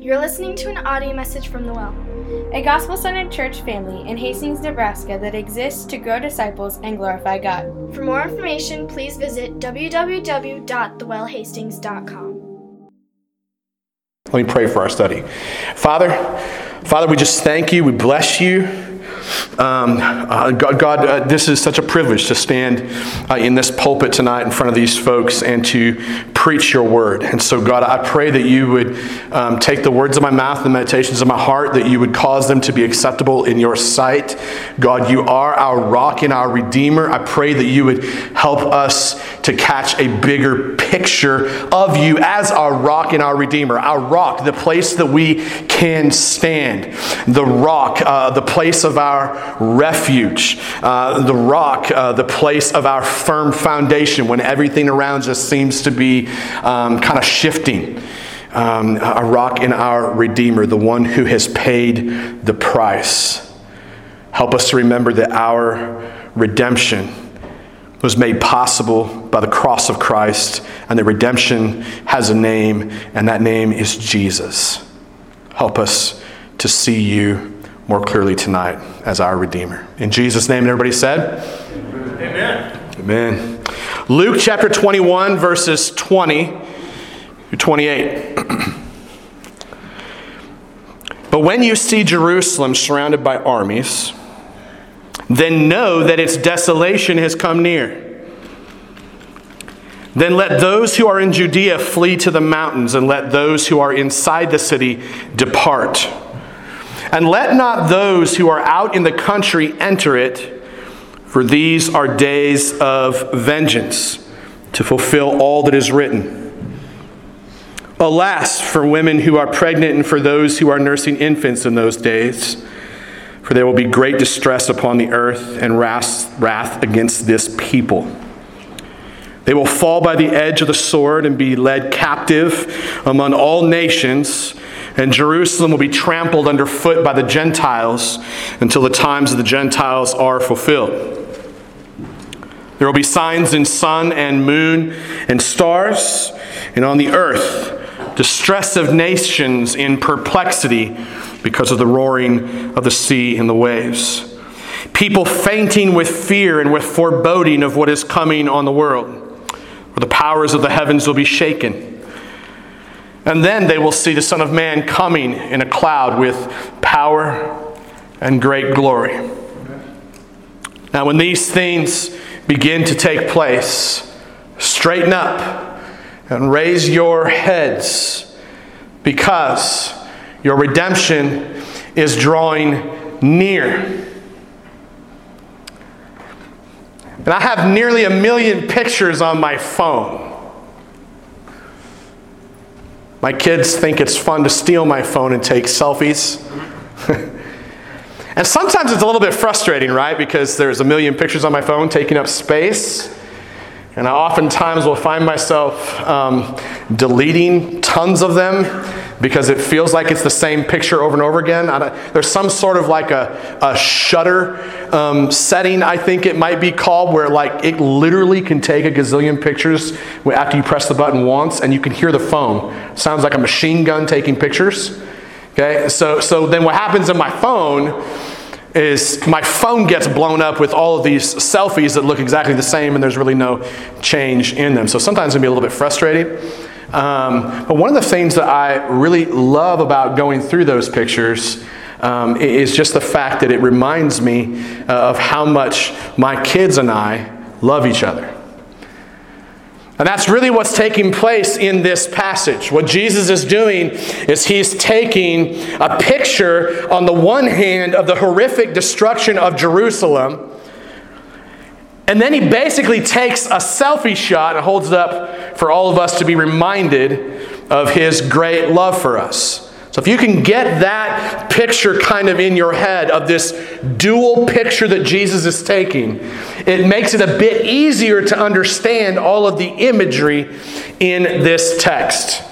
You're listening to an audio message from The Well, a gospel centered church family in Hastings, Nebraska that exists to grow disciples and glorify God. For more information, please visit www.thewellhastings.com. Let me pray for our study. Father, Father, we just thank you. We bless you. Um, uh, God, God uh, this is such a privilege to stand uh, in this pulpit tonight in front of these folks and to preach your word. And so, God, I pray that you would um, take the words of my mouth, the meditations of my heart, that you would cause them to be acceptable in your sight. God, you are our rock and our redeemer. I pray that you would help us to catch a bigger picture of you as our rock and our redeemer. Our rock, the place that we can stand. The rock, uh, the place of our refuge. Uh, the rock, uh, the place of our firm foundation when everything around us seems to be um, kind of shifting. Um, a rock in our Redeemer, the one who has paid the price. Help us to remember that our redemption was made possible by the cross of Christ, and that redemption has a name, and that name is Jesus. Help us to see you more clearly tonight as our Redeemer. In Jesus' name, everybody said, Amen. Amen. Luke chapter 21, verses 20 through 28. but when you see Jerusalem surrounded by armies, then know that its desolation has come near. Then let those who are in Judea flee to the mountains, and let those who are inside the city depart. And let not those who are out in the country enter it, for these are days of vengeance, to fulfill all that is written. Alas, for women who are pregnant and for those who are nursing infants in those days. For there will be great distress upon the earth and wrath against this people. They will fall by the edge of the sword and be led captive among all nations, and Jerusalem will be trampled underfoot by the Gentiles until the times of the Gentiles are fulfilled. There will be signs in sun and moon and stars, and on the earth, distress of nations in perplexity because of the roaring of the sea and the waves. People fainting with fear and with foreboding of what is coming on the world, For the powers of the heavens will be shaken. And then they will see the Son of Man coming in a cloud with power and great glory. Now, when these things begin to take place, straighten up and raise your heads because your redemption is drawing near. And I have nearly a million pictures on my phone. My kids think it's fun to steal my phone and take selfies. and sometimes it's a little bit frustrating, right? Because there's a million pictures on my phone taking up space. And I oftentimes will find myself um, deleting tons of them because it feels like it's the same picture over and over again. there's some sort of like a, a shutter um, setting, I think it might be called, where like it literally can take a gazillion pictures after you press the button once and you can hear the phone. Sounds like a machine gun taking pictures. Okay, so, so then what happens in my phone is my phone gets blown up with all of these selfies that look exactly the same and there's really no change in them. So sometimes it can be a little bit frustrating. Um, but one of the things that I really love about going through those pictures um, is just the fact that it reminds me uh, of how much my kids and I love each other. And that's really what's taking place in this passage. What Jesus is doing is he's taking a picture, on the one hand, of the horrific destruction of Jerusalem. And then he basically takes a selfie shot and holds it up for all of us to be reminded of his great love for us. So, if you can get that picture kind of in your head of this dual picture that Jesus is taking, it makes it a bit easier to understand all of the imagery in this text.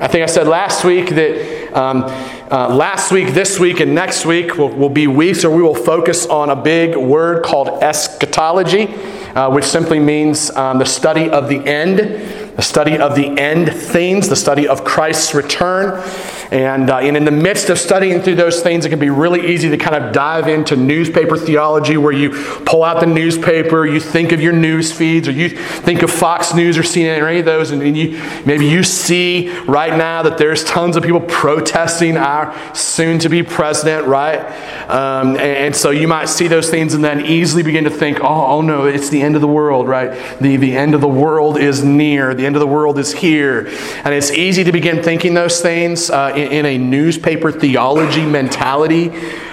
I think I said last week that um, uh, last week, this week, and next week will, will be weeks where we will focus on a big word called eschatology, uh, which simply means um, the study of the end the study of the end things, the study of Christ's return. And, uh, and in the midst of studying through those things, it can be really easy to kind of dive into newspaper theology where you pull out the newspaper, you think of your news feeds, or you think of Fox News or CNN or any of those, and, and you, maybe you see right now that there's tons of people protesting our soon to be president, right? Um, and, and, so you might see those things and then easily begin to think, oh, oh no, it's the end of the world, right? The, the end of the world is near, the end of the world is here. And it's easy to begin thinking those things uh, in, in, a newspaper theology mentality.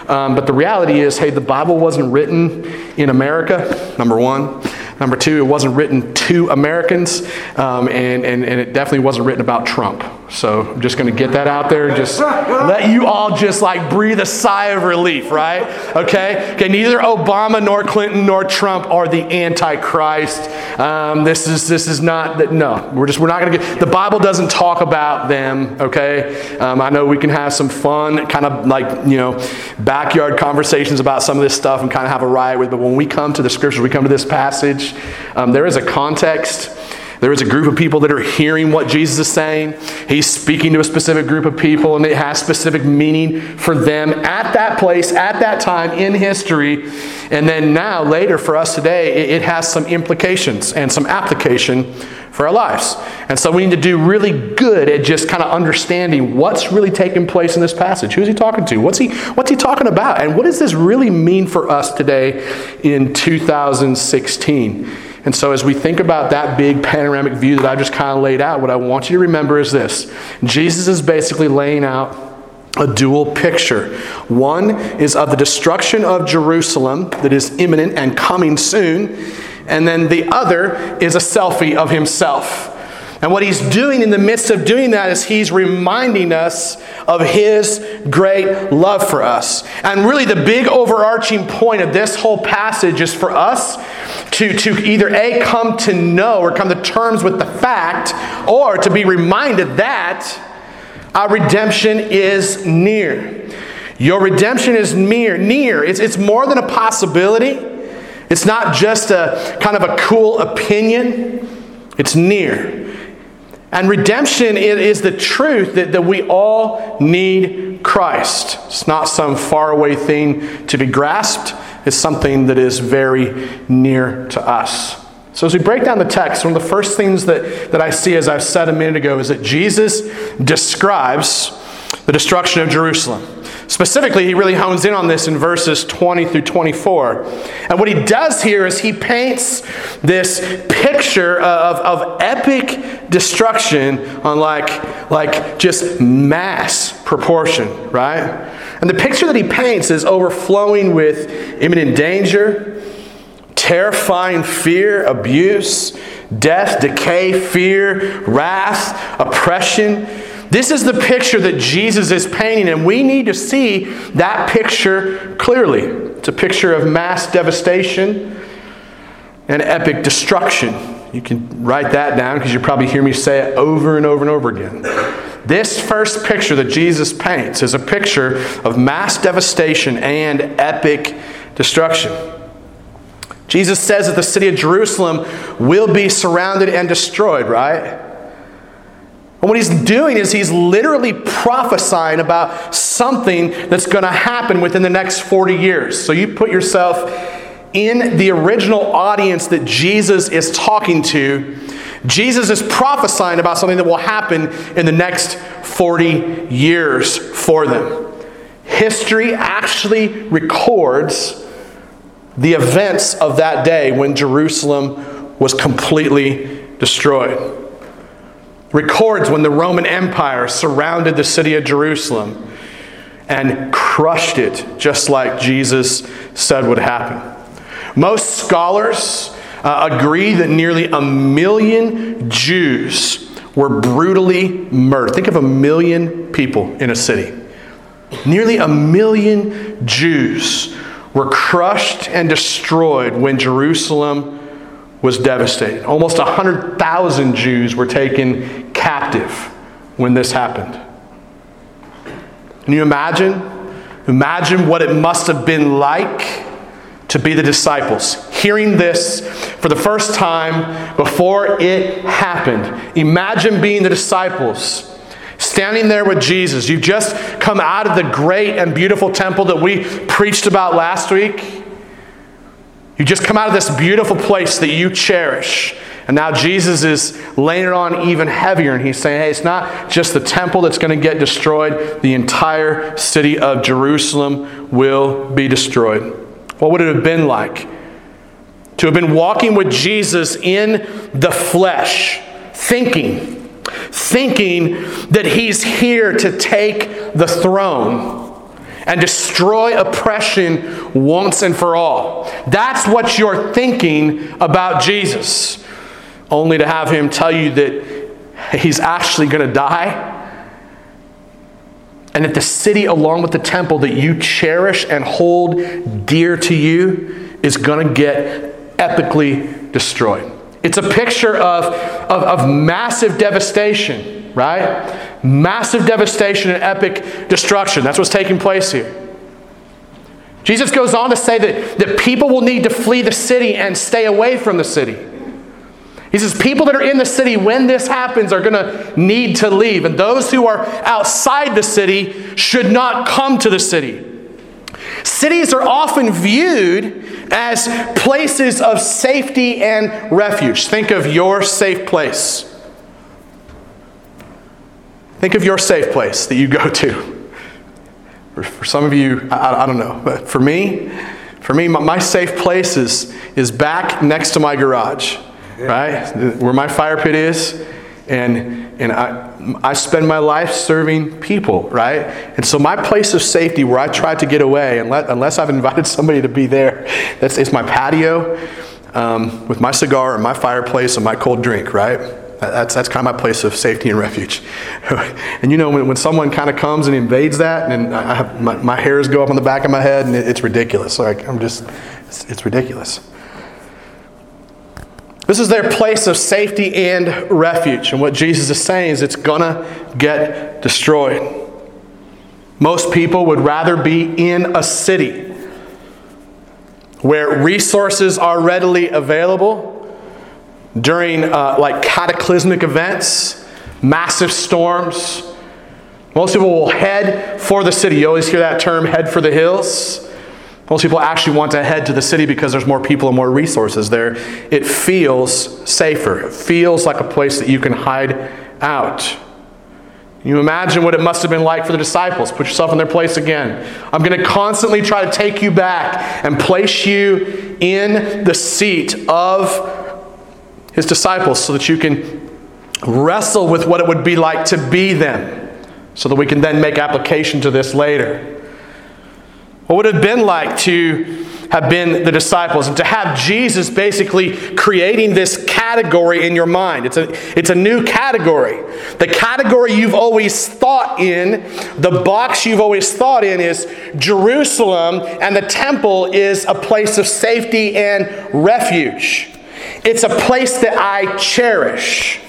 Um, but the reality is, hey, the Bible wasn't written in America, number one. Number two, it wasn't written to Americans, um, and, and, and it definitely wasn't written about Trump. So I'm just going to get that out there. Just let you all just like breathe a sigh of relief, right? Okay? Okay, neither Obama nor Clinton nor Trump are the Antichrist. Um, this is this is not that. No, we're just we're not going to get. The Bible doesn't talk about them. Okay? Um, I know we can have some fun, kind of like you know, backyard conversations about some of this stuff and kind of have a riot with. But when we come to the scriptures, we come to this passage. Um, there is a context. There is a group of people that are hearing what Jesus is saying. He's speaking to a specific group of people, and it has specific meaning for them at that place, at that time in history. And then now, later for us today, it has some implications and some application for our lives. And so we need to do really good at just kind of understanding what's really taking place in this passage. Who's he talking to? What's he, what's he talking about? And what does this really mean for us today in 2016? And so, as we think about that big panoramic view that I just kind of laid out, what I want you to remember is this Jesus is basically laying out a dual picture. One is of the destruction of Jerusalem that is imminent and coming soon, and then the other is a selfie of himself. And what he's doing in the midst of doing that is he's reminding us of his great love for us. And really, the big overarching point of this whole passage is for us to, to either A, come to know or come to terms with the fact, or to be reminded that our redemption is near. Your redemption is near. Near. It's, it's more than a possibility. It's not just a kind of a cool opinion. It's near. And redemption is the truth that, that we all need Christ. It's not some faraway thing to be grasped is something that is very near to us. So, as we break down the text, one of the first things that, that I see, as I've said a minute ago, is that Jesus describes the destruction of Jerusalem. Specifically, he really hones in on this in verses 20 through 24. And what he does here is he paints this picture of, of epic destruction on like, like just mass proportion, right? And the picture that he paints is overflowing with imminent danger, terrifying fear, abuse, death, decay, fear, wrath, oppression. This is the picture that Jesus is painting, and we need to see that picture clearly. It's a picture of mass devastation and epic destruction. You can write that down because you probably hear me say it over and over and over again. This first picture that Jesus paints is a picture of mass devastation and epic destruction. Jesus says that the city of Jerusalem will be surrounded and destroyed, right? And what he's doing is he's literally prophesying about something that's going to happen within the next 40 years. So you put yourself in the original audience that Jesus is talking to Jesus is prophesying about something that will happen in the next 40 years for them. History actually records the events of that day when Jerusalem was completely destroyed. Records when the Roman Empire surrounded the city of Jerusalem and crushed it, just like Jesus said would happen. Most scholars uh, agree that nearly a million Jews were brutally murdered. Think of a million people in a city. Nearly a million Jews were crushed and destroyed when Jerusalem was devastated. Almost 100,000 Jews were taken captive when this happened. Can you imagine? Imagine what it must have been like to be the disciples, hearing this for the first time before it happened. Imagine being the disciples. Standing there with Jesus. You've just come out of the great and beautiful temple that we preached about last week. You just come out of this beautiful place that you cherish. And now Jesus is laying it on even heavier, and he's saying, hey, it's not just the temple that's going to get destroyed, the entire city of Jerusalem will be destroyed. What would it have been like to have been walking with Jesus in the flesh, thinking, thinking that he's here to take the throne? And destroy oppression once and for all. That's what you're thinking about Jesus only to have him tell you that he's actually going to die. And that the city, along with the temple that you cherish and hold dear to you, is going to get epically destroyed. It's a picture of, of, of, massive devastation, right? Massive devastation and epic destruction. That's what's taking place here. Jesus goes on to say that, that people will need to flee the city and stay away from the city. He says, people that are in the city when this happens are going to need to leave. And those who are outside the city should not come to the city. Cities are often viewed as places of safety and refuge. Think of your safe place. Think of your safe place that you go to. For some of you, I, I don't know, but for me, for me, my, my safe place is, is back next to my garage right? Where my fire pit is. And, and I, I spend my life serving people, right? And so my place of safety where I try to get away, unless, unless I've invited somebody to be there, that's, it's my patio um, with my cigar and my fireplace and my cold drink, right? That's, that's kind of my place of safety and refuge. and you know, when, when someone kind of comes and invades that, and I have, my, my hairs go up on the back of my head, and it, it's ridiculous. Like, I'm just, it's, it's ridiculous. This is their place of safety and refuge. And what Jesus is saying is it's going to get destroyed. Most people would rather be in a city where resources are readily available during uh, like cataclysmic events, massive storms. Most people will head for the city. You always hear that term, head for the hills. Most people actually want to head to the city because there's more people and more resources there. It feels safer. It feels like a place that you can hide out. You imagine what it must have been like for the disciples. Put yourself in their place again. I'm going to constantly try to take you back and place you in the seat of his disciples so that you can wrestle with what it would be like to be them, so that we can then make application to this later. What would it have been like to have been the disciples and to have Jesus basically creating this category in your mind? It's a, it's a new category. The category you've always thought in, the box you've always thought in is Jerusalem, and the temple is a place of safety and refuge. It's a place that I cherish.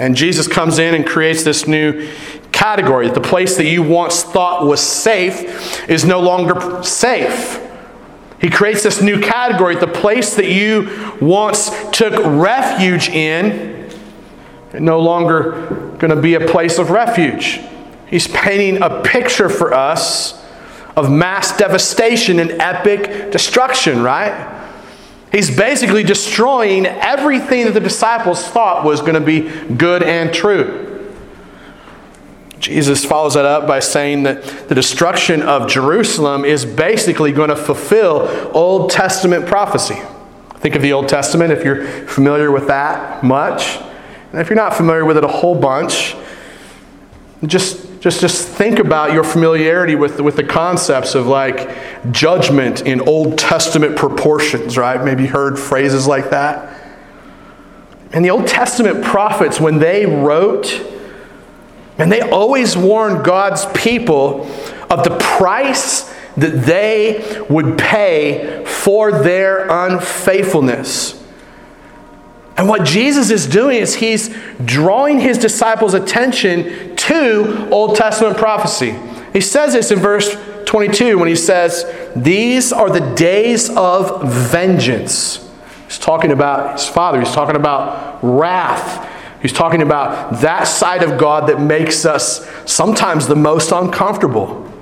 And Jesus comes in and creates this new category. The place that you once thought was safe is no longer safe. He creates this new category. The place that you once took refuge in, is no longer going to be a place of refuge. He's painting a picture for us of mass devastation and epic destruction, right? He's basically destroying everything that the disciples thought was going to be good and true. Jesus follows that up by saying that the destruction of Jerusalem is basically going to fulfill Old Testament prophecy. Think of the Old Testament if you're familiar with that much. And if you're not familiar with it a whole bunch, just, just, just think about your familiarity with, with the concepts of like judgment in Old Testament proportions, right? Maybe heard phrases like that. And the Old Testament prophets, when they wrote, and they always warned God's people of the price that they would pay for their unfaithfulness. And what Jesus is doing is he's drawing his disciples' attention to Old Testament prophecy. He says this in verse 22 when he says, These are the days of vengeance. He's talking about his father, he's talking about wrath. He's talking about that side of God that makes us sometimes the most uncomfortable.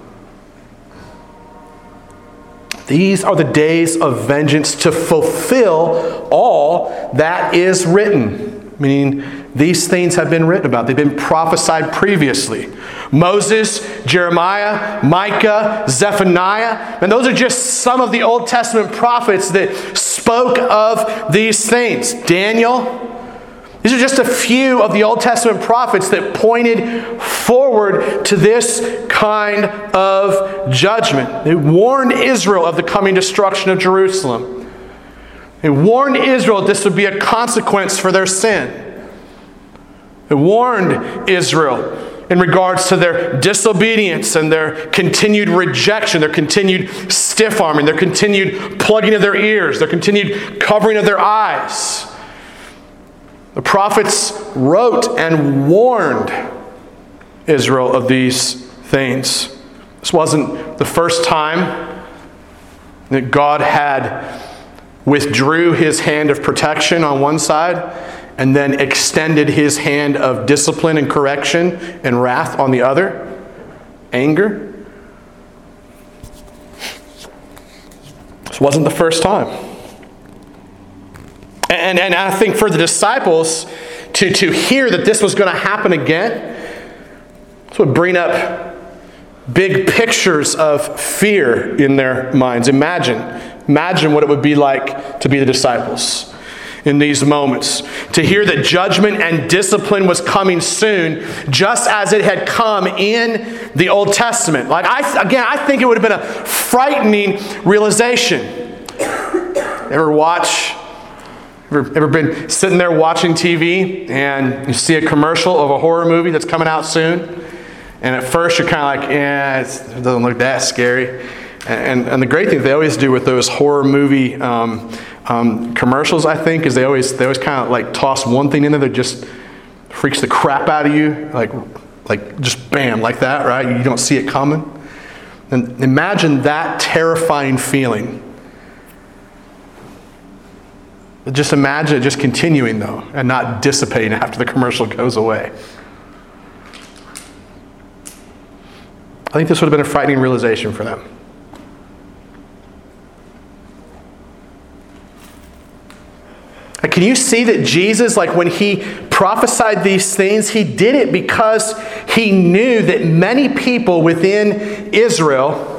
These are the days of vengeance to fulfill all that is written. Meaning, these things have been written about, they've been prophesied previously. Moses, Jeremiah, Micah, Zephaniah, and those are just some of the Old Testament prophets that spoke of these things. Daniel, these are just a few of the Old Testament prophets that pointed forward to this kind of judgment. They warned Israel of the coming destruction of Jerusalem. They warned Israel this would be a consequence for their sin. They warned Israel in regards to their disobedience and their continued rejection, their continued stiff arming, their continued plugging of their ears, their continued covering of their eyes. The prophets wrote and warned Israel of these things. This wasn't the first time that God had withdrew his hand of protection on one side and then extended his hand of discipline and correction and wrath on the other. Anger. This wasn't the first time. And, and I think for the disciples to, to hear that this was going to happen again, this would bring up big pictures of fear in their minds. Imagine, imagine what it would be like to be the disciples in these moments. To hear that judgment and discipline was coming soon, just as it had come in the Old Testament. Like, I, again, I think it would have been a frightening realization. Ever watch Ever, ever been sitting there watching TV and you see a commercial of a horror movie that's coming out soon? And at first you're kind of like, yeah, it doesn't look that scary. And, and the great thing they always do with those horror movie um, um, commercials, I think, is they always they always kind of like toss one thing in there that just freaks the crap out of you, like like just bam, like that, right? You don't see it coming. And imagine that terrifying feeling just imagine it just continuing, though, and not dissipating after the commercial goes away. I think this would have been a frightening realization for them. Can you see that Jesus, like when he prophesied these things, he did it because he knew that many people within Israel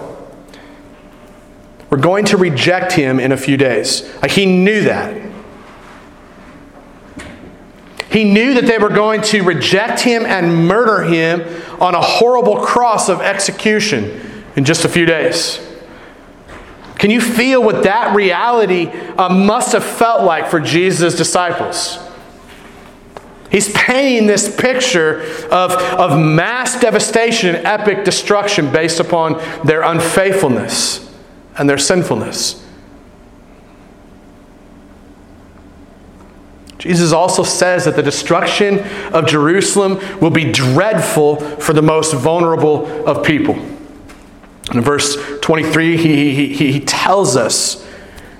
were going to reject him in a few days. Like he knew that. He knew that they were going to reject him and murder him on a horrible cross of execution in just a few days. Can you feel what that reality uh, must have felt like for Jesus' disciples? He's painting this picture of, of mass devastation and epic destruction based upon their unfaithfulness and their sinfulness. Jesus also says that the destruction of Jerusalem will be dreadful for the most vulnerable of people. In verse 23, he, he, he tells us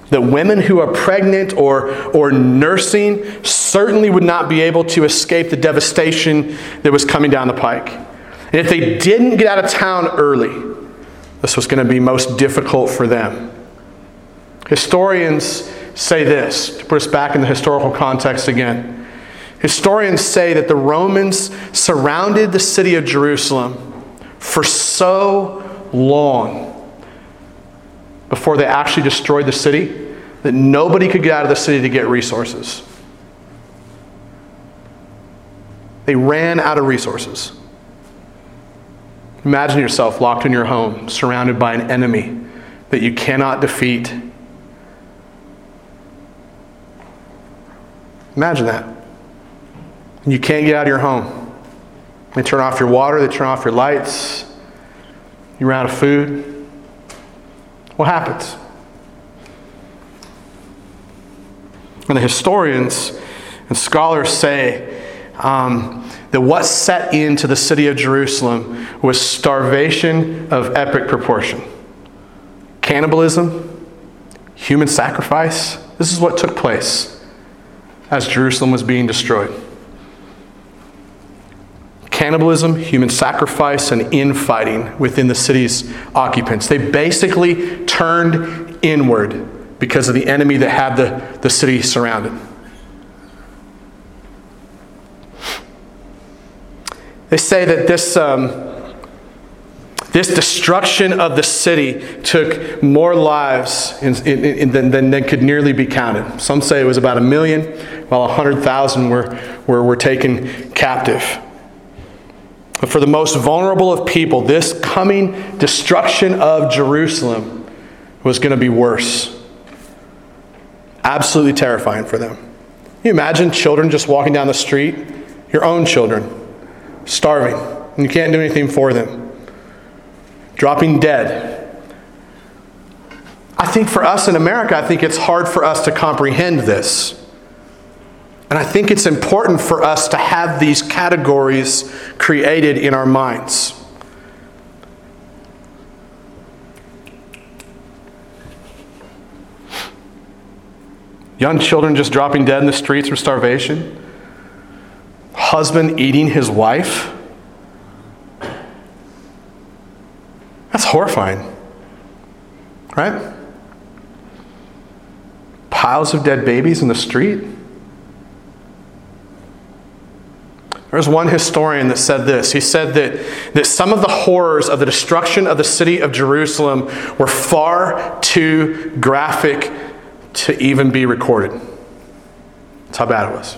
that women who are pregnant or, or nursing certainly would not be able to escape the devastation that was coming down the pike. And if they didn't get out of town early, this was going to be most difficult for them. Historians say this, to put us back in the historical context again. Historians say that the Romans surrounded the city of Jerusalem for so long before they actually destroyed the city that nobody could get out of the city to get resources. They ran out of resources. Imagine yourself locked in your home, surrounded by an enemy that you cannot defeat Imagine that. You can't get out of your home. They turn off your water, they turn off your lights, you're out of food. What happens? And the historians and scholars say um, that what set into the city of Jerusalem was starvation of epic proportion cannibalism, human sacrifice. This is what took place as Jerusalem was being destroyed. Cannibalism, human sacrifice, and infighting within the city's occupants. They basically turned inward because of the enemy that had the, the city surrounded. They say that this, um, this destruction of the city took more lives in, in, in, than, than, than could nearly be counted. Some say it was about a million, while 100,000 were, were, were taken captive. But for the most vulnerable of people, this coming destruction of Jerusalem was going to be worse. Absolutely terrifying for them. Can you imagine children just walking down the street? Your own children starving, and you can't do anything for them, dropping dead. I think for us in America, I think it's hard for us to comprehend this. And I think it's important for us to have these categories created in our minds. Young children just dropping dead in the streets from starvation husband eating his wife? That's horrifying. Right? Piles of dead babies in the street. There's one historian that said this. He said that, that some of the horrors of the destruction of the city of Jerusalem were far too graphic to even be recorded. That's how bad it was.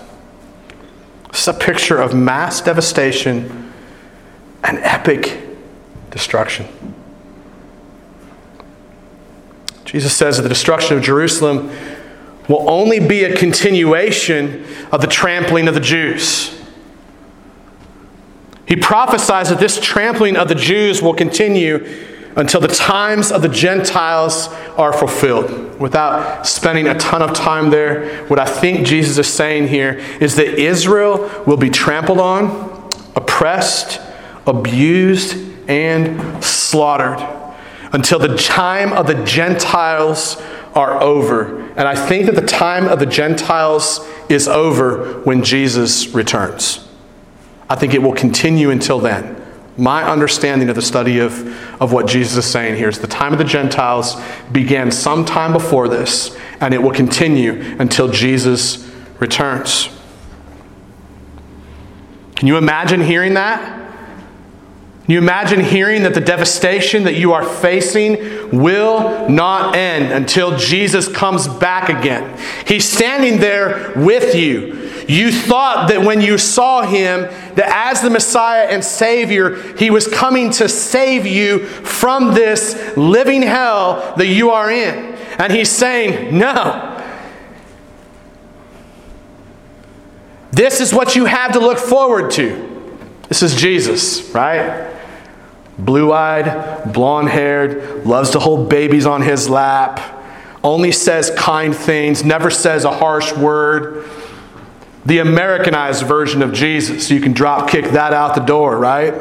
It's a picture of mass devastation and epic destruction. Jesus says that the destruction of Jerusalem will only be a continuation of the trampling of the Jews. He prophesies that this trampling of the Jews will continue until the times of the Gentiles are fulfilled. Without spending a ton of time there, what I think Jesus is saying here is that Israel will be trampled on, oppressed, abused, and slaughtered until the time of the Gentiles are over. And I think that the time of the Gentiles is over when Jesus returns. I think it will continue until then. My understanding of the study of, of what Jesus is saying here is the time of the Gentiles began sometime before this, and it will continue until Jesus returns. Can you imagine hearing that? Can you imagine hearing that the devastation that you are facing will not end until Jesus comes back again? He's standing there with you. You thought that when you saw him, that as the Messiah and Savior, he was coming to save you from this living hell that you are in. And he's saying, No. This is what you have to look forward to. This is Jesus, right? Blue eyed, blonde haired, loves to hold babies on his lap, only says kind things, never says a harsh word the Americanized version of Jesus. You can drop kick that out the door, right?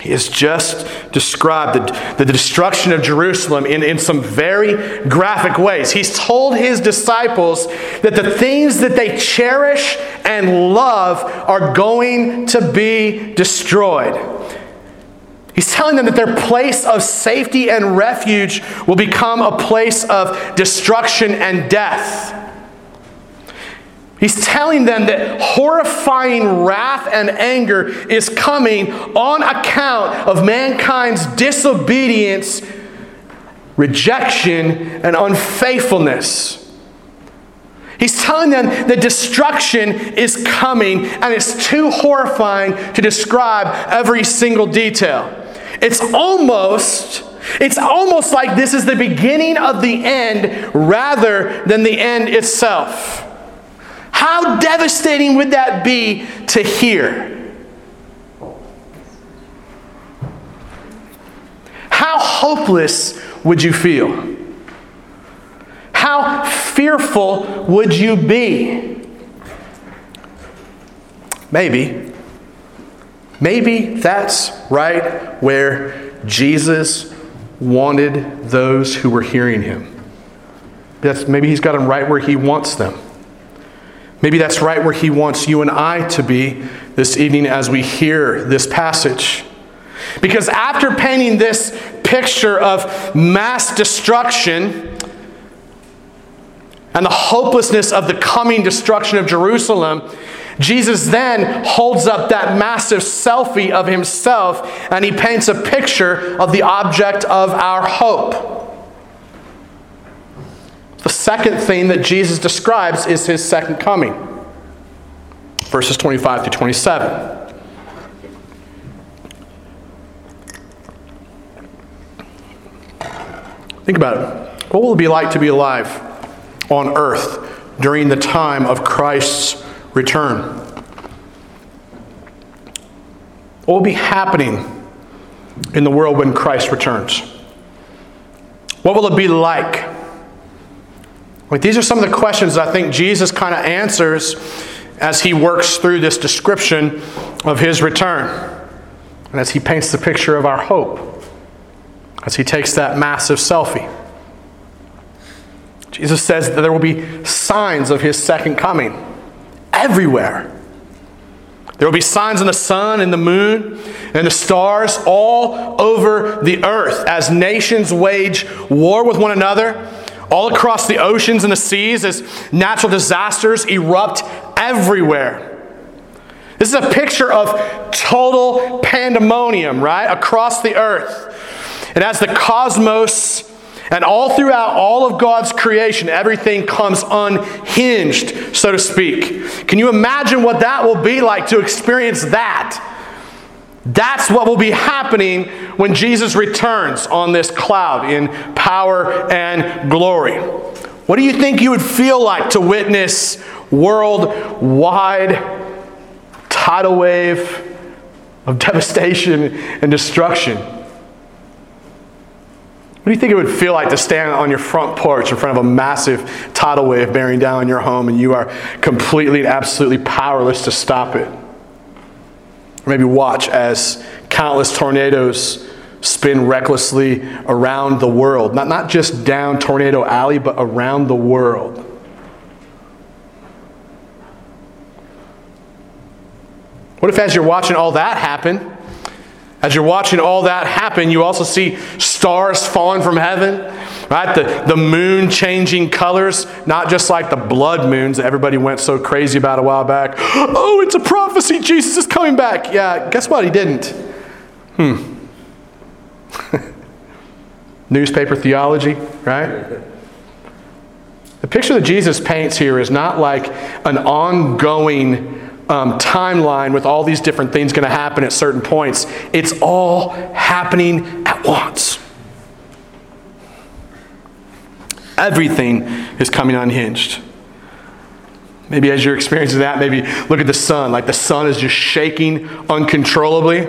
Has just described the, the destruction of Jerusalem in, in some very graphic ways. He's told his disciples that the things that they cherish and love are going to be destroyed. He's telling them that their place of safety and refuge will become a place of destruction and death. He's telling them that horrifying wrath and anger is coming on account of mankind's disobedience, rejection, and unfaithfulness. He's telling them that destruction is coming and it's too horrifying to describe every single detail. It's almost it's almost like this is the beginning of the end rather than the end itself. How devastating would that be to hear? How hopeless would you feel? How fearful would you be? Maybe Maybe that's right where Jesus wanted those who were hearing him. That's, maybe he's got them right where he wants them. Maybe that's right where he wants you and I to be this evening as we hear this passage. Because after painting this picture of mass destruction and the hopelessness of the coming destruction of Jerusalem, Jesus then holds up that massive selfie of himself and he paints a picture of the object of our hope. The second thing that Jesus describes is his second coming. Verses 25 through 27. Think about it. What will it be like to be alive on earth during the time of Christ's return? What will be happening in the world when Christ returns? What will it be like? These are some of the questions I think Jesus kind of answers as he works through this description of his return and as he paints the picture of our hope, as he takes that massive selfie. Jesus says that there will be signs of his second coming everywhere. There will be signs in the sun and the moon and the stars all over the earth as nations wage war with one another all across the oceans and the seas as natural disasters erupt everywhere. This is a picture of total pandemonium, right? Across the earth. And as the cosmos and all throughout all of God's creation, everything comes unhinged, so to speak. Can you imagine what that will be like to experience that? That's what will be happening when Jesus returns on this cloud in power and glory. What do you think you would feel like to witness worldwide tidal wave of devastation and destruction? What do you think it would feel like to stand on your front porch in front of a massive tidal wave bearing down on your home and you are completely and absolutely powerless to stop it? Or maybe watch as countless tornadoes spin recklessly around the world. Not, not just down Tornado Alley, but around the world. What if, as you're watching all that happen, as you're watching all that happen, you also see stars falling from heaven, right? The, the moon changing colors, not just like the blood moons that everybody went so crazy about a while back. Oh, it's a prophecy. Jesus is coming back. Yeah, guess what? He didn't. Hmm. Newspaper theology, right? The picture that Jesus paints here is not like an ongoing um, timeline with all these different things going to happen at certain points. It's all happening at once. Everything is coming unhinged. Maybe as you're experiencing that, maybe look at the sun. Like the sun is just shaking uncontrollably.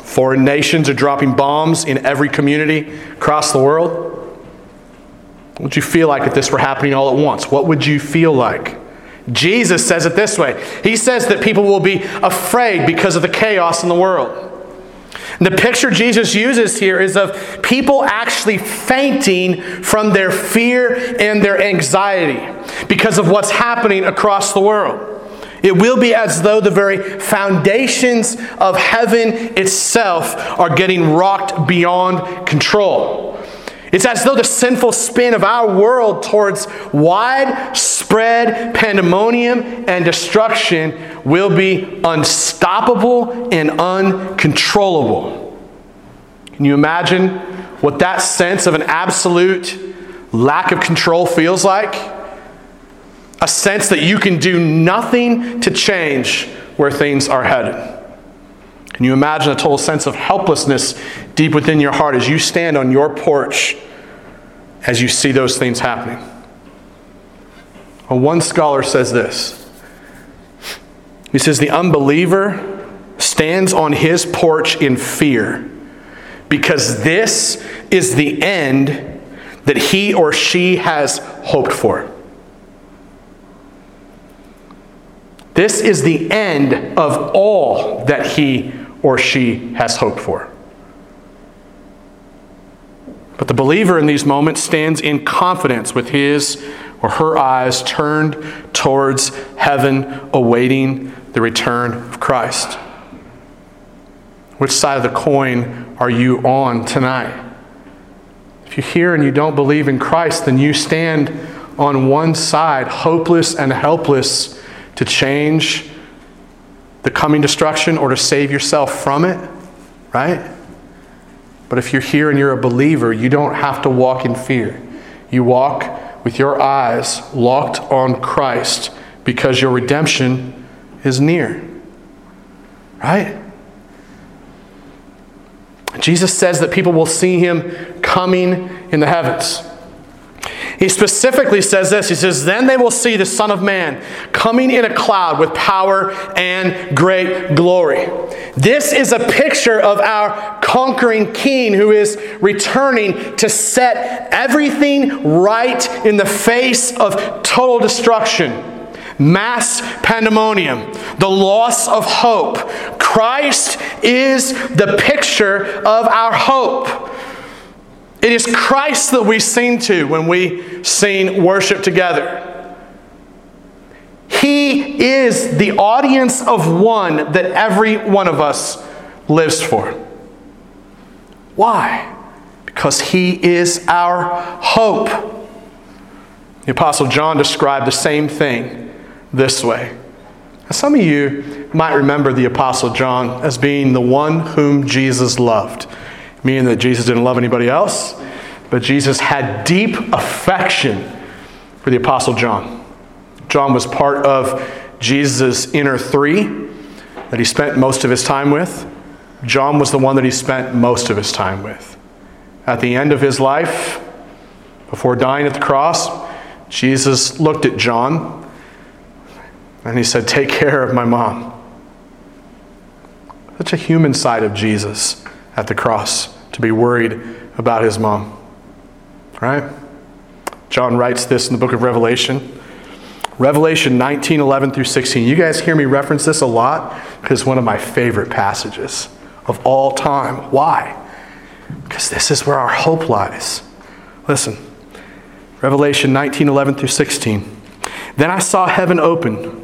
Foreign nations are dropping bombs in every community across the world. What would you feel like if this were happening all at once? What would you feel like? Jesus says it this way He says that people will be afraid because of the chaos in the world. And the picture Jesus uses here is of people actually fainting from their fear and their anxiety because of what's happening across the world. It will be as though the very foundations of heaven itself are getting rocked beyond control. It's as though the sinful spin of our world towards widespread pandemonium and destruction will be unstoppable and uncontrollable. Can you imagine what that sense of an absolute lack of control feels like? A sense that you can do nothing to change where things are headed. Can you imagine a total sense of helplessness deep within your heart as you stand on your porch as you see those things happening? Well, one scholar says this. He says, The unbeliever stands on his porch in fear because this is the end that he or she has hoped for. This is the end of all that he or she has hoped for. But the believer in these moments stands in confidence with his or her eyes turned towards heaven, awaiting the return of Christ. Which side of the coin are you on tonight? If you're here and you don't believe in Christ, then you stand on one side, hopeless and helpless to change the coming destruction or to save yourself from it, right? But if you're here and you're a believer, you don't have to walk in fear. You walk with your eyes locked on Christ because your redemption is near. Right? Jesus says that people will see him coming in the heavens. He specifically says this He says, Then they will see the Son of Man coming in a cloud with power and great glory. This is a picture of our conquering king who is returning to set everything right in the face of total destruction mass pandemonium, the loss of hope. Christ is the picture of our hope. It is Christ that we sing to when we sing worship together. He is the audience of one that every one of us lives for. Why? Because He is our hope. The Apostle John described the same thing this way. Now, some of you might remember the Apostle John as being the one whom Jesus loved meaning that Jesus didn't love anybody else, but Jesus had deep affection for the Apostle John. John was part of Jesus' inner three that he spent most of his time with. John was the one that he spent most of his time with. At the end of his life, before dying at the cross, Jesus looked at John and he said, Take care of my mom. Such a human side of Jesus at the cross to be worried about his mom. Right? John writes this in the book of Revelation. Revelation 19, 11 through 16. You guys hear me reference this a lot because it's one of my favorite passages of all time. Why? Because this is where our hope lies. Listen. Revelation 19, 11 through 16. Then I saw heaven open,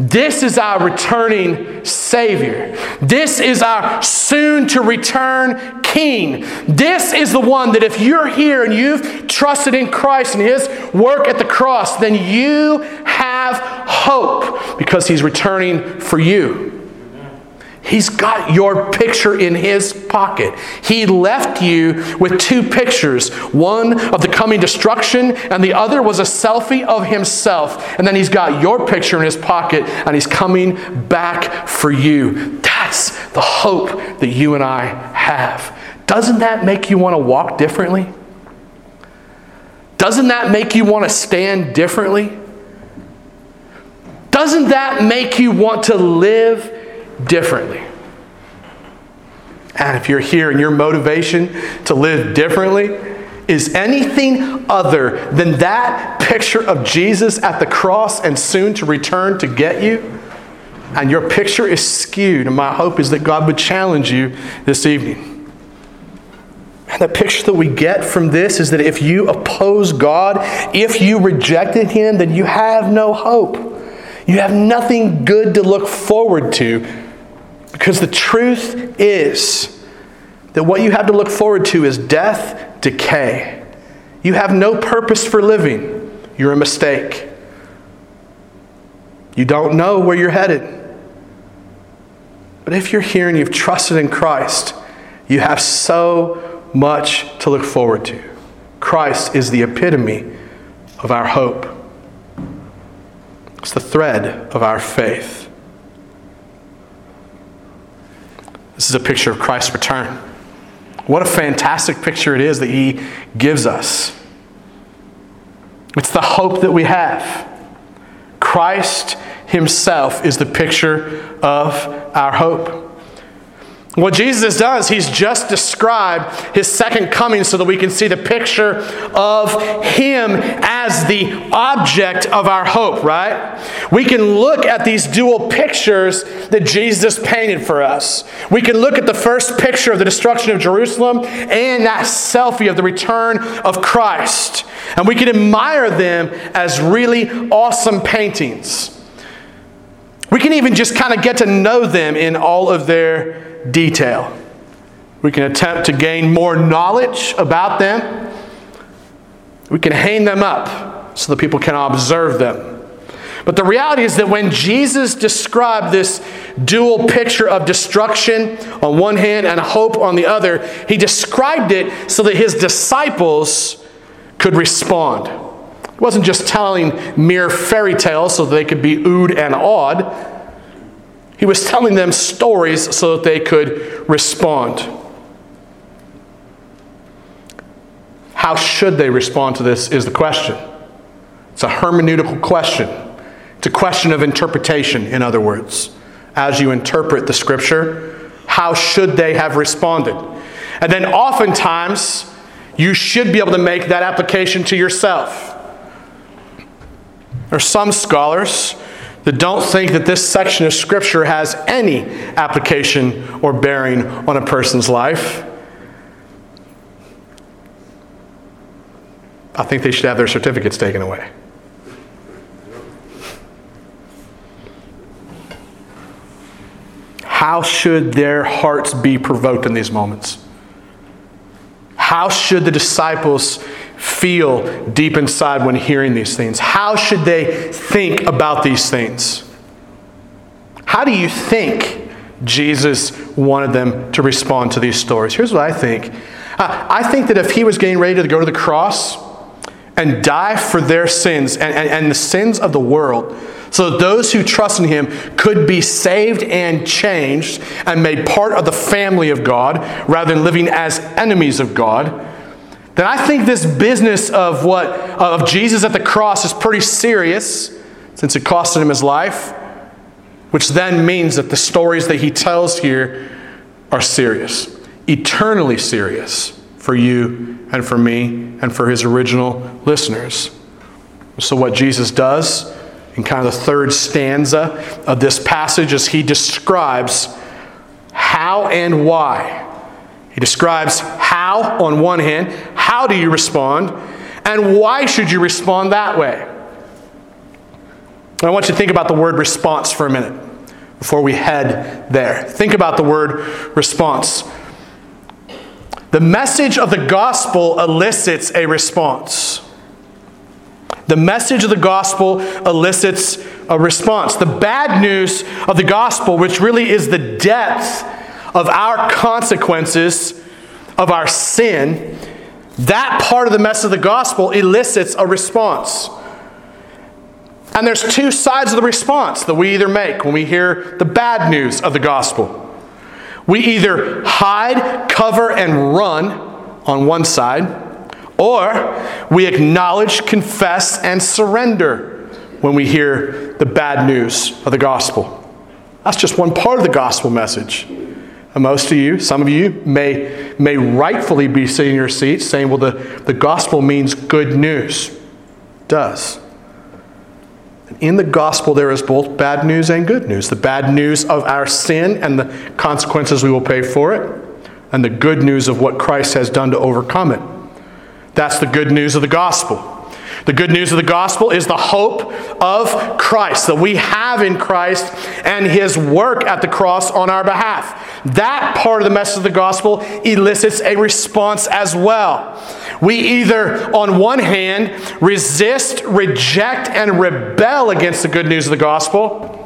This is our returning Savior. This is our soon to return King. This is the one that if you're here and you've trusted in Christ and His work at the cross, then you have hope because He's returning for you. He's got your picture in his pocket. He left you with two pictures one of the coming destruction, and the other was a selfie of himself. And then he's got your picture in his pocket, and he's coming back for you. That's the hope that you and I have. Doesn't that make you want to walk differently? Doesn't that make you want to stand differently? Doesn't that make you want to live differently. And if you're here and your motivation to live differently is anything other than that picture of Jesus at the cross and soon to return to get you, and your picture is skewed, and my hope is that God would challenge you this evening. And the picture that we get from this is that if you oppose God, if you rejected Him, then you have no hope. You have nothing good to look forward to Because the truth is that what you have to look forward to is death, decay. You have no purpose for living. You're a mistake. You don't know where you're headed. But if you're here and you've trusted in Christ, you have so much to look forward to. Christ is the epitome of our hope, it's the thread of our faith. This is a picture of Christ's return. What a fantastic picture it is that He gives us. It's the hope that we have. Christ Himself is the picture of our hope. What Jesus is he's just described his second coming so that we can see the picture of him as the object of our hope, right? We can look at these dual pictures that Jesus painted for us. We can look at the first picture of the destruction of Jerusalem and that selfie of the return of Christ. And we can admire them as really awesome paintings. We can even just kind of get to know them in all of their detail. We can attempt to gain more knowledge about them. We can hang them up so that people can observe them. But the reality is that when Jesus described this dual picture of destruction on one hand and hope on the other, he described it so that his disciples could respond. It wasn't just telling mere fairy tales so they could be oohed and awed. He was telling them stories so that they could respond. How should they respond to this is the question. It's a hermeneutical question. It's a question of interpretation, in other words. As you interpret the scripture, how should they have responded? And then oftentimes, you should be able to make that application to yourself. There are some scholars that don't think that this section of Scripture has any application or bearing on a person's life. I think they should have their certificates taken away. How should their hearts be provoked in these moments? How should the disciples feel deep inside when hearing these things? How should they think about these things? How do you think Jesus wanted them to respond to these stories? Here's what I think uh, I think that if he was getting ready to go to the cross and die for their sins and, and, and the sins of the world, so that those who trust in him could be saved and changed and made part of the family of God rather than living as enemies of God then I think this business of what of Jesus at the cross is pretty serious since it costed him his life, which then means that the stories that he tells here are serious, eternally serious for you and for me and for his original listeners. So what Jesus does in kind of the third stanza of this passage is he describes how and why he describes how, on one hand, how do you respond, and why should you respond that way? I want you to think about the word response for a minute before we head there. Think about the word response. The message of the gospel elicits a response. The message of the gospel elicits a response. The bad news of the gospel, which really is the depth of our consequences of our sin, that part of the mess of the gospel elicits a response. And there's two sides of the response that we either make when we hear the bad news of the gospel. We either hide, cover, and run on one side, or we acknowledge, confess, and surrender when we hear the bad news of the gospel. That's just one part of the gospel message. Most of you, some of you, may, may rightfully be sitting in your seats saying, well, the, the gospel means good news. It does. In the gospel, there is both bad news and good news. The bad news of our sin and the consequences we will pay for it, and the good news of what Christ has done to overcome it. That's the good news of the gospel. The good news of the gospel is the hope of Christ that we have in Christ and his work at the cross on our behalf. That part of the message of the gospel elicits a response as well. We either, on one hand, resist, reject, and rebel against the good news of the gospel,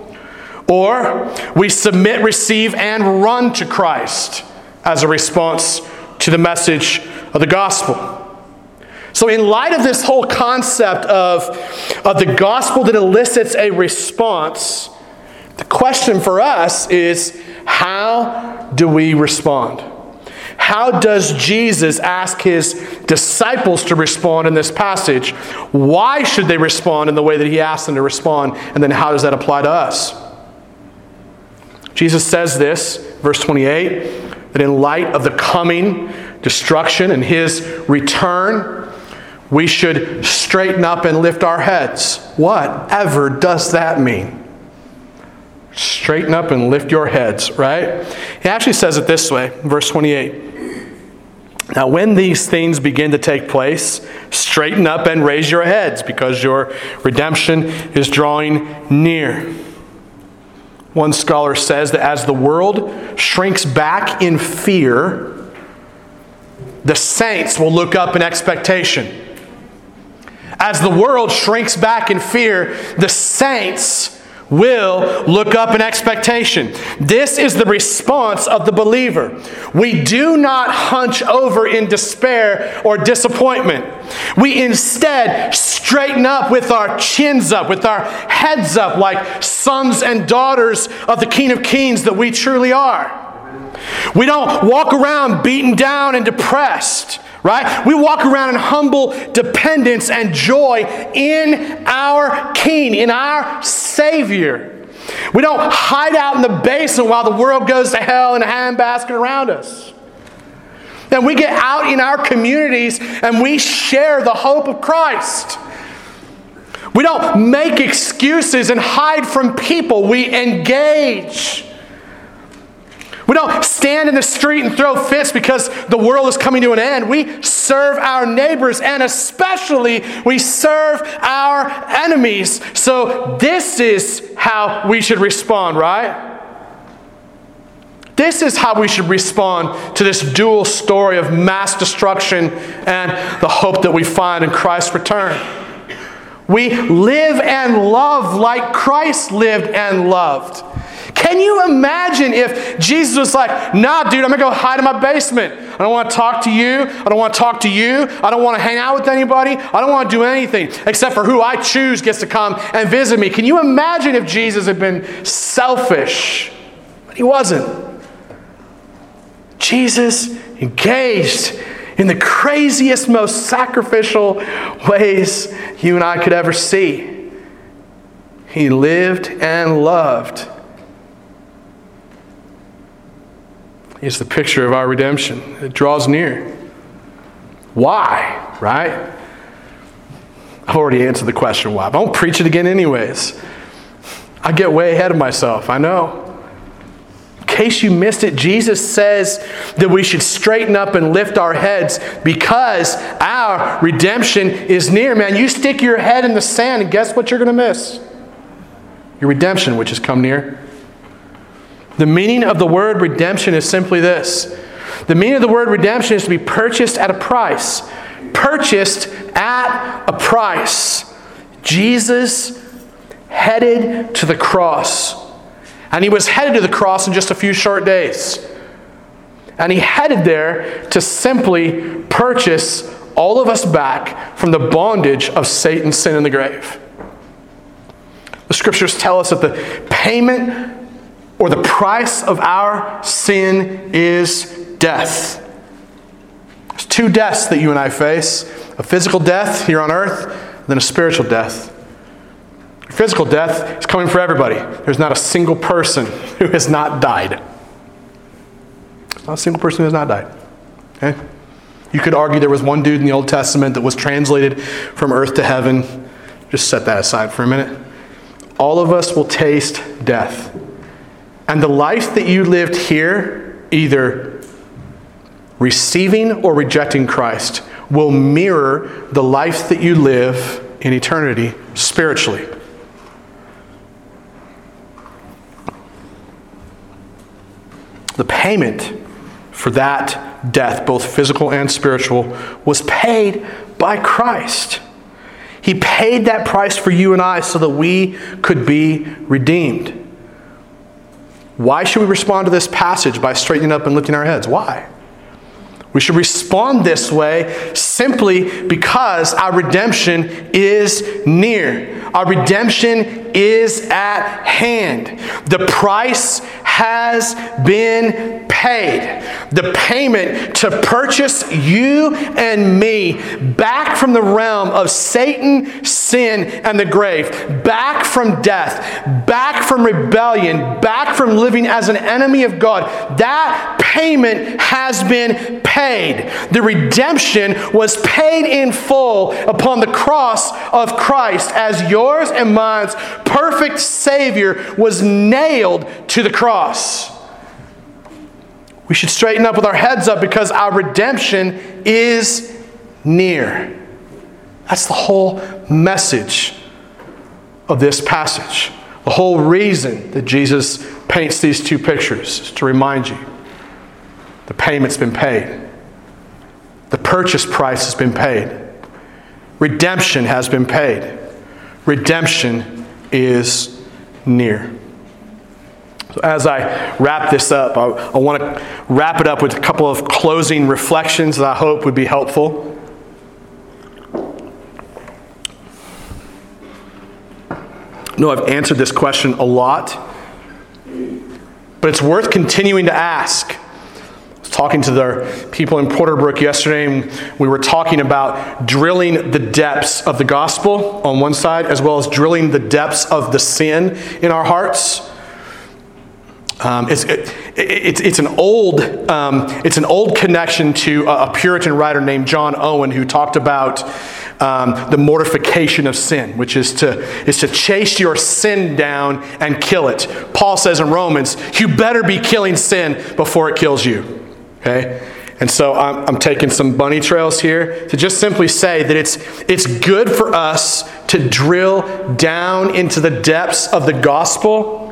or we submit, receive, and run to Christ as a response to the message of the gospel. So, in light of this whole concept of, of the gospel that elicits a response, the question for us is how do we respond? How does Jesus ask his disciples to respond in this passage? Why should they respond in the way that he asked them to respond? And then how does that apply to us? Jesus says this, verse 28, that in light of the coming destruction and his return, we should straighten up and lift our heads. Whatever does that mean? Straighten up and lift your heads, right? He actually says it this way, verse 28. Now, when these things begin to take place, straighten up and raise your heads because your redemption is drawing near. One scholar says that as the world shrinks back in fear, the saints will look up in expectation. As the world shrinks back in fear, the saints will look up in expectation. This is the response of the believer. We do not hunch over in despair or disappointment. We instead straighten up with our chins up, with our heads up, like sons and daughters of the King of Kings that we truly are. We don't walk around beaten down and depressed right? We walk around in humble dependence and joy in our King, in our Savior. We don't hide out in the basement while the world goes to hell in a handbasket around us. And we get out in our communities and we share the hope of Christ. We don't make excuses and hide from people. We engage. We don't stand in the street and throw fits because the world is coming to an end. We serve our neighbors and especially we serve our enemies. So, this is how we should respond, right? This is how we should respond to this dual story of mass destruction and the hope that we find in Christ's return. We live and love like Christ lived and loved. Can you imagine if Jesus was like, nah, dude, I'm gonna go hide in my basement. I don't wanna talk to you. I don't wanna talk to you. I don't wanna hang out with anybody. I don't wanna do anything except for who I choose gets to come and visit me. Can you imagine if Jesus had been selfish? But he wasn't. Jesus engaged in the craziest, most sacrificial ways you and I could ever see. He lived and loved is the picture of our redemption. It draws near. Why, right? I've already answered the question why. I won't preach it again, anyways. I get way ahead of myself, I know. In case you missed it, Jesus says that we should straighten up and lift our heads because our redemption is near. Man, you stick your head in the sand, and guess what you're going to miss? Your redemption, which has come near. The meaning of the word redemption is simply this the meaning of the word redemption is to be purchased at a price. Purchased at a price. Jesus headed to the cross. And he was headed to the cross in just a few short days. And he headed there to simply purchase all of us back from the bondage of Satan's sin, in the grave. The scriptures tell us that the payment or the price of our sin is death. There's two deaths that you and I face a physical death here on earth, and then a spiritual death. Physical death is coming for everybody. There's not a single person who has not died. Not a single person who has not died. Okay? You could argue there was one dude in the Old Testament that was translated from earth to heaven. Just set that aside for a minute. All of us will taste death. And the life that you lived here, either receiving or rejecting Christ, will mirror the life that you live in eternity spiritually. The payment for that death, both physical and spiritual, was paid by Christ. He paid that price for you and I so that we could be redeemed. Why should we respond to this passage by straightening up and lifting our heads? Why? We should respond this way simply because our redemption is near. Our redemption is at hand. The price has been paid. The payment to purchase you and me back from the realm of Satan, sin, and the grave, back from death, back from rebellion, back from living as an enemy of God. That payment has been paid. The redemption was paid in full upon the cross of Christ as yours and mine's perfect Savior was nailed to the cross. We should straighten up with our heads up because our redemption is near. That's the whole message of this passage. The whole reason that Jesus paints these two pictures is to remind you the payment's been paid, the purchase price has been paid, redemption has been paid. Redemption is near. So as I wrap this up, I, I want to wrap it up with a couple of closing reflections that I hope would be helpful. I know I've answered this question a lot, but it's worth continuing to ask. Talking to the people in Porterbrook yesterday, and we were talking about drilling the depths of the gospel on one side, as well as drilling the depths of the sin in our hearts. Um, it's, it, it, it's, an old, um, it's an old connection to a, a, Puritan writer named John Owen who talked about um, the mortification of sin, which is to, is to chase your sin down and kill it. Paul says in Romans, you better be killing sin before it kills you. Okay? And so I'm, I'm taking some bunny trails here to just simply say that it's, it's good for us to drill down into the depths of the gospel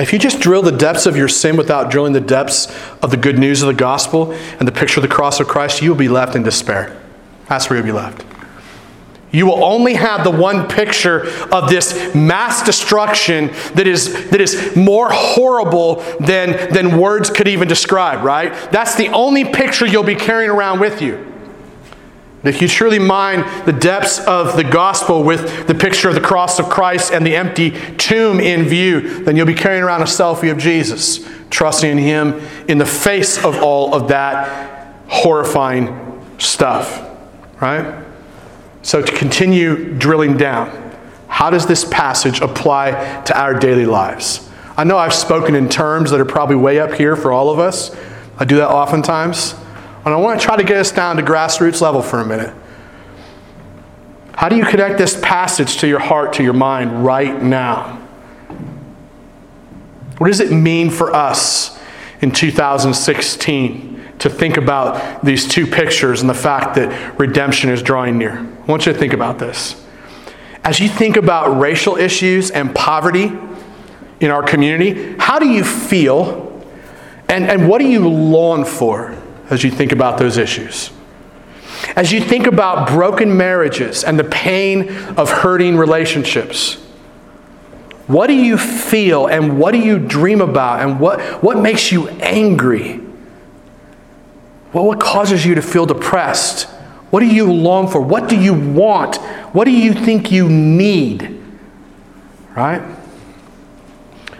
if you just drill the depths of your sin without drilling the depths of the good news of the gospel and the picture of the cross of Christ, you will be left in despair. That's where you'll be left. You will only have the one picture of this mass destruction that is, that is more horrible than, than words could even describe, right? That's the only picture you'll be carrying around with you. If you truly mine the depths of the gospel with the picture of the cross of Christ and the empty tomb in view, then you'll be carrying around a selfie of Jesus, trusting in Him in the face of all of that horrifying stuff. Right? So, to continue drilling down, how does this passage apply to our daily lives? I know I've spoken in terms that are probably way up here for all of us. I do that oftentimes. And I want to try to get us down to grassroots level for a minute. How do you connect this passage to your heart, to your mind right now? What does it mean for us in 2016 to think about these two pictures and the fact that redemption is drawing near? I want you to think about this. As you think about racial issues and poverty in our community, how do you feel and, and what do you long for? as you think about those issues. As you think about broken marriages and the pain of hurting relationships, what do you feel and what do you dream about and what, what makes you angry? What, what causes you to feel depressed? What do you long for? What do you want? What do you think you need? Right?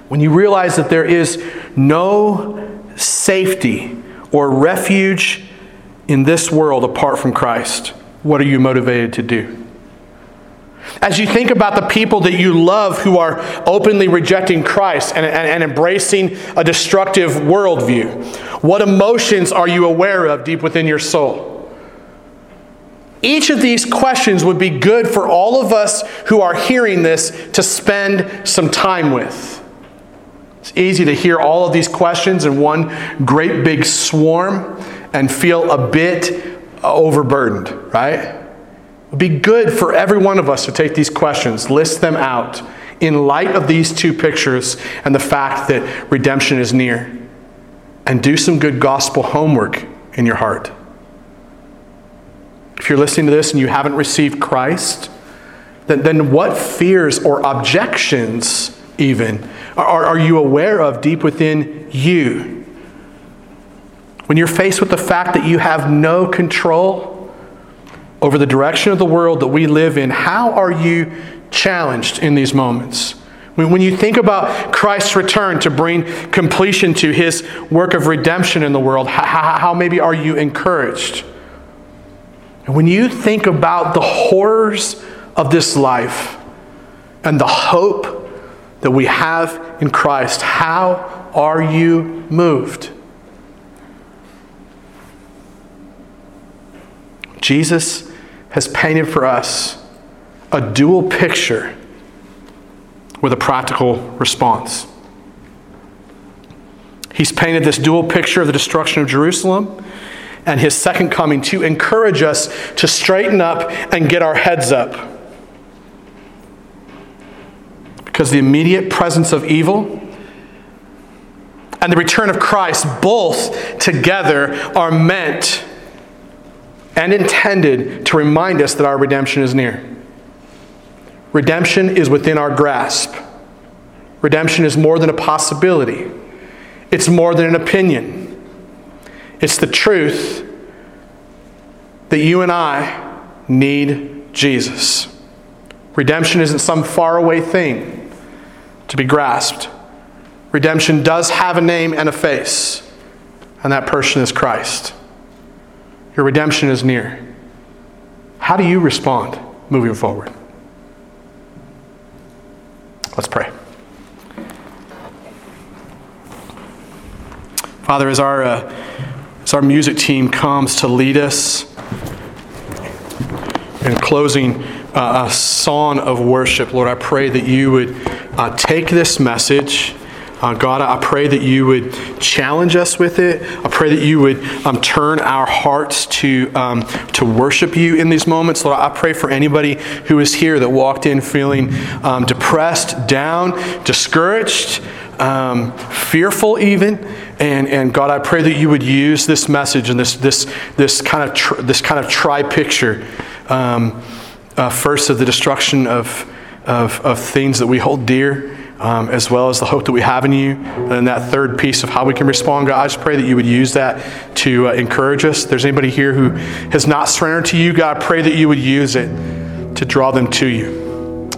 When you realize that there is no safety or refuge in this world apart from Christ, what are you motivated to do? As you think about the people that you love who are openly rejecting Christ and, and, and, embracing a destructive worldview, what emotions are you aware of deep within your soul? Each of these questions would be good for all of us who are hearing this to spend some time with. It's easy to hear all of these questions in one great big swarm and feel a bit overburdened, right? It would be good for every one of us to take these questions, list them out in light of these two pictures and the fact that redemption is near, and do some good gospel homework in your heart. If you're listening to this and you haven't received Christ, then, then what fears or objections, even, are, are you aware of deep within you? When you're faced with the fact that you have no control over the direction of the world that we live in, how are you challenged in these moments? When you think about Christ's return to bring completion to his work of redemption in the world, how, how maybe are you encouraged? And when you think about the horrors of this life and the hope that we have in Christ, how are you moved? Jesus has painted for us a dual picture with a practical response. He's painted this dual picture of the destruction of Jerusalem and his second coming to encourage us to straighten up and get our heads up. Because the immediate presence of evil and the return of Christ both together are meant and intended to remind us that our redemption is near. Redemption is within our grasp. Redemption is more than a possibility, it's more than an opinion. It's the truth that you and I need Jesus. Redemption isn't some faraway thing to be grasped. Redemption does have a name and a face, and that person is Christ. Your redemption is near. How do you respond moving forward? Let's pray. Father, as our, uh, as our music team comes to lead us in closing uh, a song of worship, Lord, I pray that you would uh, take this message uh, God, I pray that you would challenge us with it. I pray that you would um, turn our hearts to, um, to worship you in these moments. Lord, I pray for anybody who is here that walked in feeling um, depressed, down, discouraged, um, fearful even. And, and God, I pray that you would use this message and this, this, this kind of tr- this kind of tri picture. Um, uh, first, of the destruction of, of, of things that we hold dear um, as well as the hope that we have in you. And then that third piece of how we can respond, God, I just pray that you would use that to uh, encourage us. If there's anybody here who has not surrendered to you, God, I pray that you would use it to draw them to you.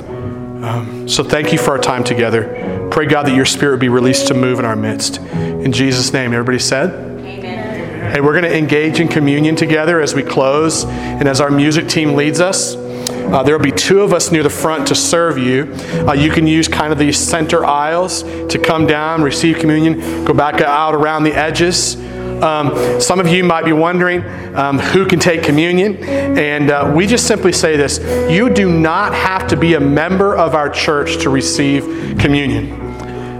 Um, so thank you for our time together. Pray, God, that your spirit be released to move in our midst. In Jesus' name, everybody said? Amen. Hey, we're going to engage in communion together as we close and as our music team leads us. Uh, there will be two of us near the front to serve you. Uh, you can use kind of these center aisles to come down, receive communion, go back out around the edges. Um, some of you might be wondering um, who can take communion, and uh, we just simply say this you do not have to be a member of our church to receive communion.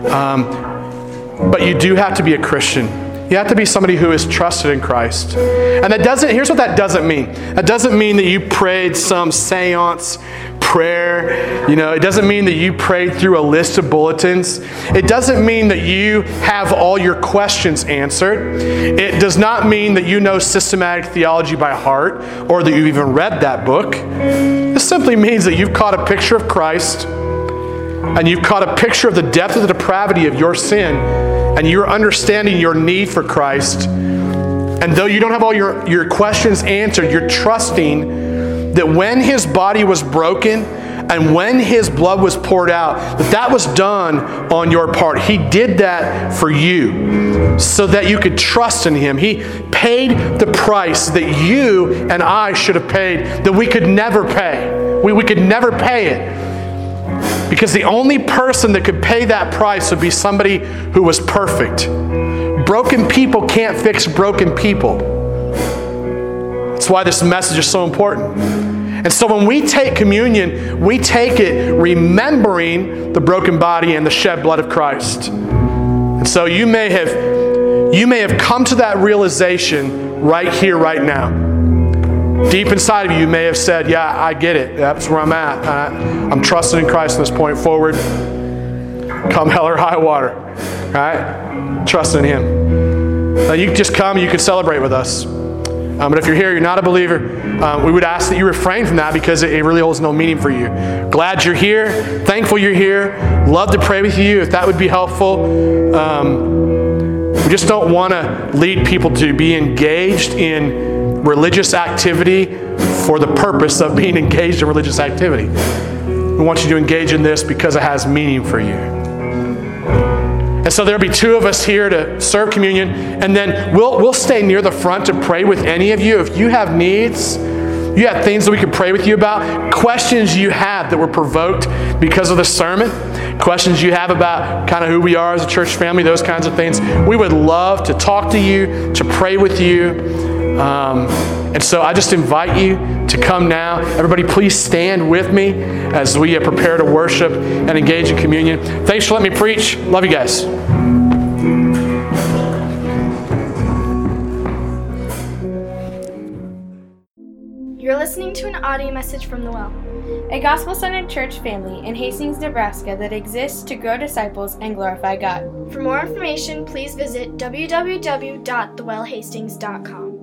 Um, but you do have to be a Christian. You have to be somebody who is trusted in Christ. And that doesn't, here's what that doesn't mean. That doesn't mean that you prayed some sinner's prayer. You know, it doesn't mean that you prayed through a list of bulletins. It doesn't mean that you have all your questions answered. It does not mean that you know systematic theology by heart or that you've even read that book. This simply means that you've caught a picture of Christ and you've caught a picture of the depth of the depravity of your sin and you're understanding your need for Christ, and though you don't have all your, your questions answered, you're trusting that when his body was broken and when his blood was poured out, that that was done on your part. He did that for you so that you could trust in him. He paid the price that you and I should have paid, that we could never pay. We, we could never pay it. Because the only person that could pay that price would be somebody who was perfect. Broken people can't fix broken people. That's why this message is so important. And so when we take communion, we take it remembering the broken body and the shed blood of Christ. And so you may have you may have come to that realization right here right now. Deep inside of you, you may have said, Yeah, I get it. That's where I'm at. I, I'm trusting in Christ from this point forward. Come hell or high water. Right? Trust in Him. Now, you just come, you can celebrate with us. Um, but if you're here, you're not a believer, uh, we would ask that you refrain from that because it, it, really holds no meaning for you. Glad you're here. Thankful you're here. Love to pray with you if that would be helpful. Um, we just don't want to lead people to be engaged in religious activity for the purpose of being engaged in religious activity. We want you to engage in this because it has meaning for you. And so there'll be two of us here to serve communion, and then we'll, we'll stay near the front to pray with any of you. If you have needs, you have things that we could pray with you about, questions you have that were provoked because of the sermon, questions you have about kind of who we are as a church family, those kinds of things. We would love to talk to you, to pray with you. Um, and so I just invite you to come now. Everybody, please stand with me as we prepare to worship and engage in communion. Thanks for letting me preach. Love you guys. You're listening to an audio message from The Well, a gospel centered church family in Hastings, Nebraska that exists to grow disciples and glorify God. For more information, please visit www.thewellhastings.com.